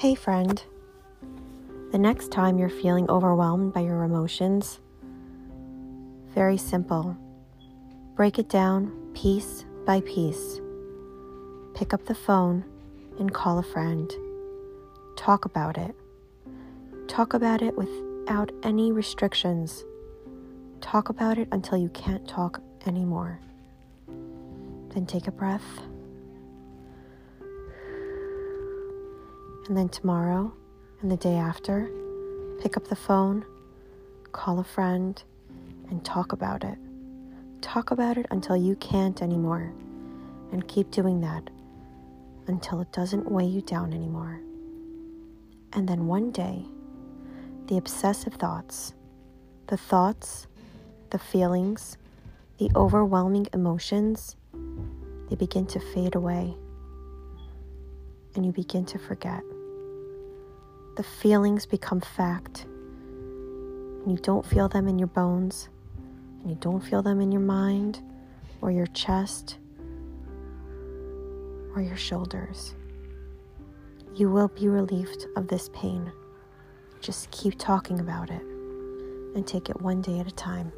Hey, friend. The next time you're feeling overwhelmed by your emotions, very simple. Break it down piece by piece. Pick up the phone and call a friend. Talk about it. Talk about it without any restrictions. Talk about it until you can't talk anymore. Then take a breath. And then tomorrow and the day after, pick up the phone, call a friend, and talk about it. Talk about it until you can't anymore. And keep doing that until it doesn't weigh you down anymore. And then one day, the obsessive thoughts, the thoughts, the feelings, the overwhelming emotions, they begin to fade away. And you begin to forget. The feelings become fact. And you don't feel them in your bones, and you don't feel them in your mind, or your chest, or your shoulders. You will be relieved of this pain. Just keep talking about it and take it one day at a time.